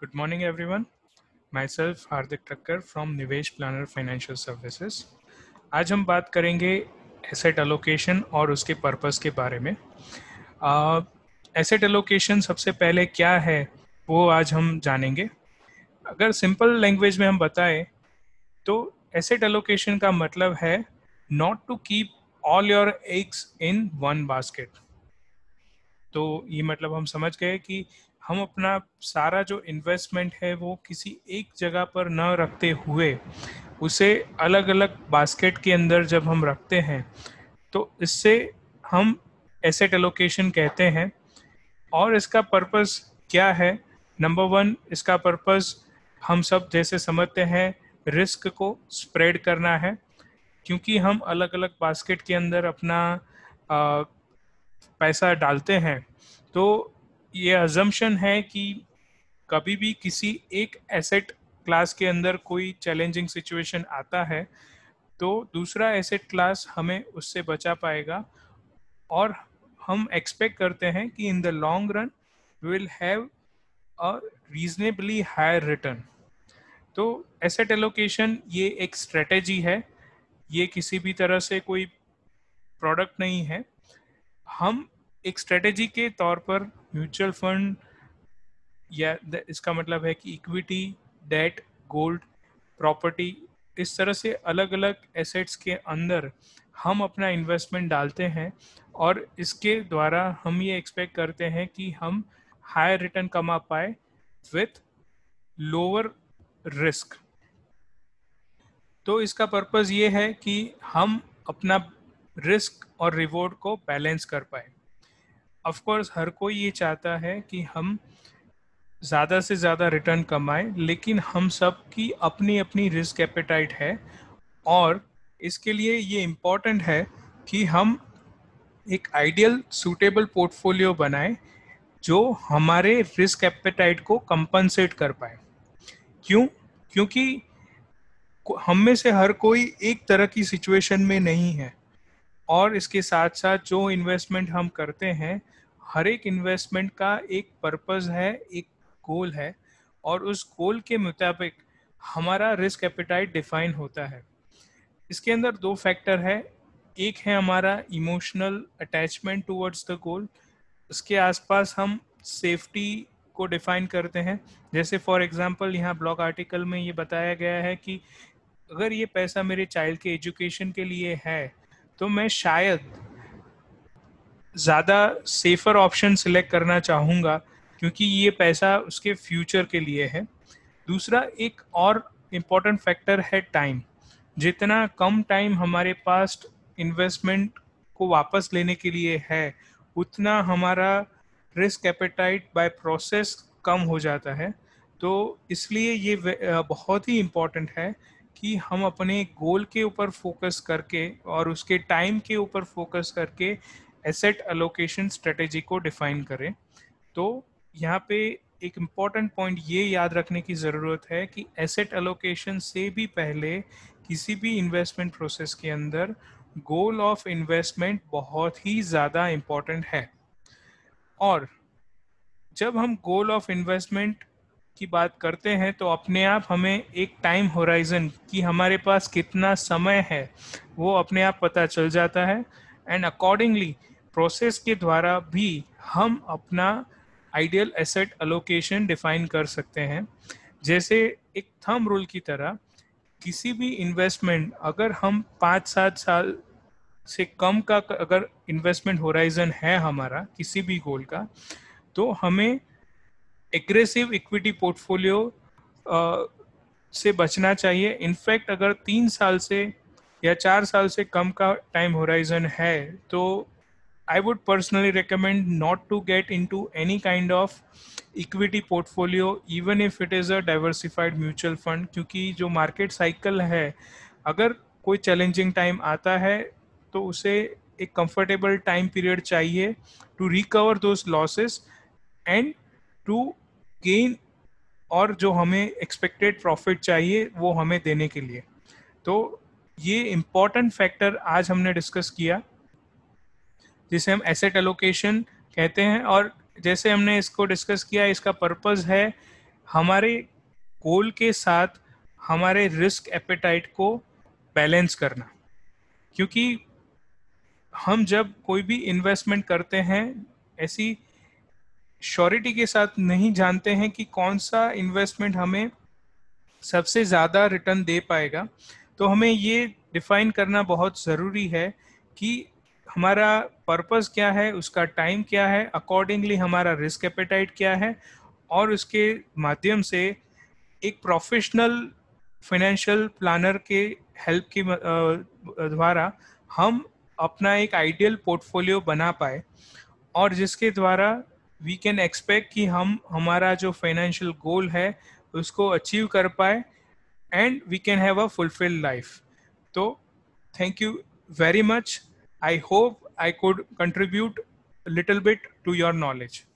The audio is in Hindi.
Good morning, everyone. Myself Hardik Thakkar from Nivesh planner financial services आज हम बात करेंगे एसेट एलोकेशन और उसके पर्पस के बारे में। एसेट एलोकेशन सबसे पहले क्या है वो आज हम जानेंगे। अगर सिंपल लैंग्वेज में हम बताएँ तो एसेट एलोकेशन का मतलब है not to keep all your eggs in one basket तो ये मतलब हम समझ गए कि हम अपना सारा जो इन्वेस्टमेंट है वो किसी एक जगह पर न रखते हुए उसे अलग अलग बास्केट के अंदर जब हम रखते हैं तो इससे हम एसेट एलोकेशन कहते हैं। और इसका पर्पस क्या है? नंबर वन इसका पर्पस हम सब जैसे समझते हैं रिस्क को स्प्रेड करना है क्योंकि हम अलग अलग बास्केट के अंदर अपना आ, पैसा डालते हैं तो ये अजम्पन है कि कभी भी किसी एक एसेट क्लास के अंदर कोई चैलेंजिंग सिचुएशन आता है तो दूसरा एसेट क्लास हमें उससे बचा पाएगा और हम एक्सपेक्ट करते हैं कि in the long run will have a reasonably higher return तो एसेट एलोकेशन ये एक स्ट्रेटेजी है। ये किसी भी तरह से कोई प्रोडक्ट नहीं है। हम एक स्ट्रेटेजी के तौर पर म्यूचुअल फंड या इसका मतलब है कि इक्विटी, डेट, गोल्ड, प्रॉपर्टी, इस तरह से अलग अलग एसेट्स के अंदर हम अपना इन्वेस्टमेंट डालते हैं और इसके द्वारा हम ये एक्सपेक्ट करते हैं कि हम हायर रिटर्न कमा पाए विथ लोअर रिस्क तो इसका पर्पज़ ये है कि हम अपना रिस्क और रिवॉर्ड को बैलेंस कर पाए। ऑफ़ कोर्स हर कोई ये चाहता है कि हम ज़्यादा से ज़्यादा रिटर्न कमाएँ, लेकिन हम सब की अपनी अपनी रिस्क एपेटाइट है और इसके लिए ये इंपॉर्टेंट है कि हम एक आइडियल सूटेबल पोर्टफोलियो बनाएँ जो हमारे रिस्क एपेटाइट को कंपनसेट कर पाए। क्यों? क्योंकि हम में से हर कोई एक तरह की सिचुएशन में नहीं है और इसके साथ साथ जो इन्वेस्टमेंट हम करते हैं हर एक इन्वेस्टमेंट का एक पर्पस है, एक गोल है और उस गोल के मुताबिक हमारा रिस्क एपिटाइट डिफाइन होता है। इसके अंदर दो फैक्टर है। एक है हमारा emotional attachment towards the goal उसके आसपास हम सेफ्टी को डिफाइन करते हैं। जैसे फॉर एग्जांपल यहाँ ब्लॉग आर्टिकल में ये बताया गया है कि अगर ये पैसा मेरे चाइल्ड के एजुकेशन के लिए है तो मैं शायद ज़्यादा सेफ़र ऑप्शन सिलेक्ट करना चाहूँगा, क्योंकि ये पैसा उसके फ्यूचर के लिए है। दूसरा, एक और इंपॉर्टेंट फैक्टर है टाइम जितना कम टाइम हमारे पास इन्वेस्टमेंट को वापस लेने के लिए है, उतना हमारा रिस्क एपेटाइट बाय प्रोसेस कम हो जाता है। तो इसलिए ये बहुत ही इंपॉर्टेंट है कि हम अपने गोल के ऊपर फोकस करके और उसके टाइम के ऊपर फोकस करके एसेट अलोकेशन स्ट्रेटेजी को डिफाइन करें। तो यहाँ पे एक इंपॉर्टेंट पॉइंट ये याद रखने की ज़रूरत है कि एसेट अलोकेशन से भी पहले किसी भी इन्वेस्टमेंट प्रोसेस के अंदर गोल ऑफ़ इन्वेस्टमेंट बहुत ही ज़्यादा इंपॉर्टेंट है। और जब हम गोल ऑफ़ इन्वेस्टमेंट की बात करते हैं तो अपने आप हमें एक टाइम होराइजन कि हमारे पास कितना समय है, वो अपने आप पता चल जाता है। एंड अकॉर्डिंगली प्रोसेस के द्वारा भी हम अपना आइडियल एसेट अलोकेशन डिफाइन कर सकते हैं। जैसे एक थम रूल की तरह, किसी भी इन्वेस्टमेंट अगर हम पाँच सात साल से कम का अगर इन्वेस्टमेंट होराइजन है हमारा, किसी भी गोल का तो हमें एग्रेसिव इक्विटी पोर्टफोलियो से बचना चाहिए। इनफैक्ट अगर तीन साल से या चार साल से कम का टाइम होराइजन है तो I would personally recommend not to get into any kind of equity portfolio, even if it is a diversified mutual fund, क्योंकि जो मार्केट साइकिल है, अगर कोई चैलेंजिंग टाइम आता है तो उसे एक कंफर्टेबल टाइम पीरियड चाहिए to recover those losses and to gain और जो हमें एक्सपेक्टेड प्रॉफिट चाहिए, वो हमें देने के लिए। तो ये इंपॉर्टेंट फैक्टर आज हमने डिस्कस किया। जिसे हम एसेट एलोकेशन कहते हैं और जैसे हमने इसको डिस्कस किया, इसका पर्पस है हमारे गोल के साथ हमारे रिस्क एपेटाइट को बैलेंस करना। क्योंकि हम जब कोई भी इन्वेस्टमेंट करते हैं, ऐसी श्योरिटी के साथ नहीं जानते हैं कि कौन सा इन्वेस्टमेंट हमें सबसे ज़्यादा रिटर्न दे पाएगा तो हमें ये डिफाइन करना बहुत ज़रूरी है कि हमारा पर्पस क्या है, उसका टाइम क्या है अकॉर्डिंगली हमारा रिस्क एपेटाइट क्या है और उसके माध्यम से एक प्रोफेशनल फाइनेंशियल प्लानर के हेल्प की द्वारा हम अपना एक आइडियल पोर्टफोलियो बना पाए और जिसके द्वारा वी कैन एक्सपेक्ट कि हम, हमारा जो फाइनेंशियल गोल है, उसको अचीव कर पाए and we can have a fulfill life तो thank you very much. I hope I could contribute a little bit to your knowledge.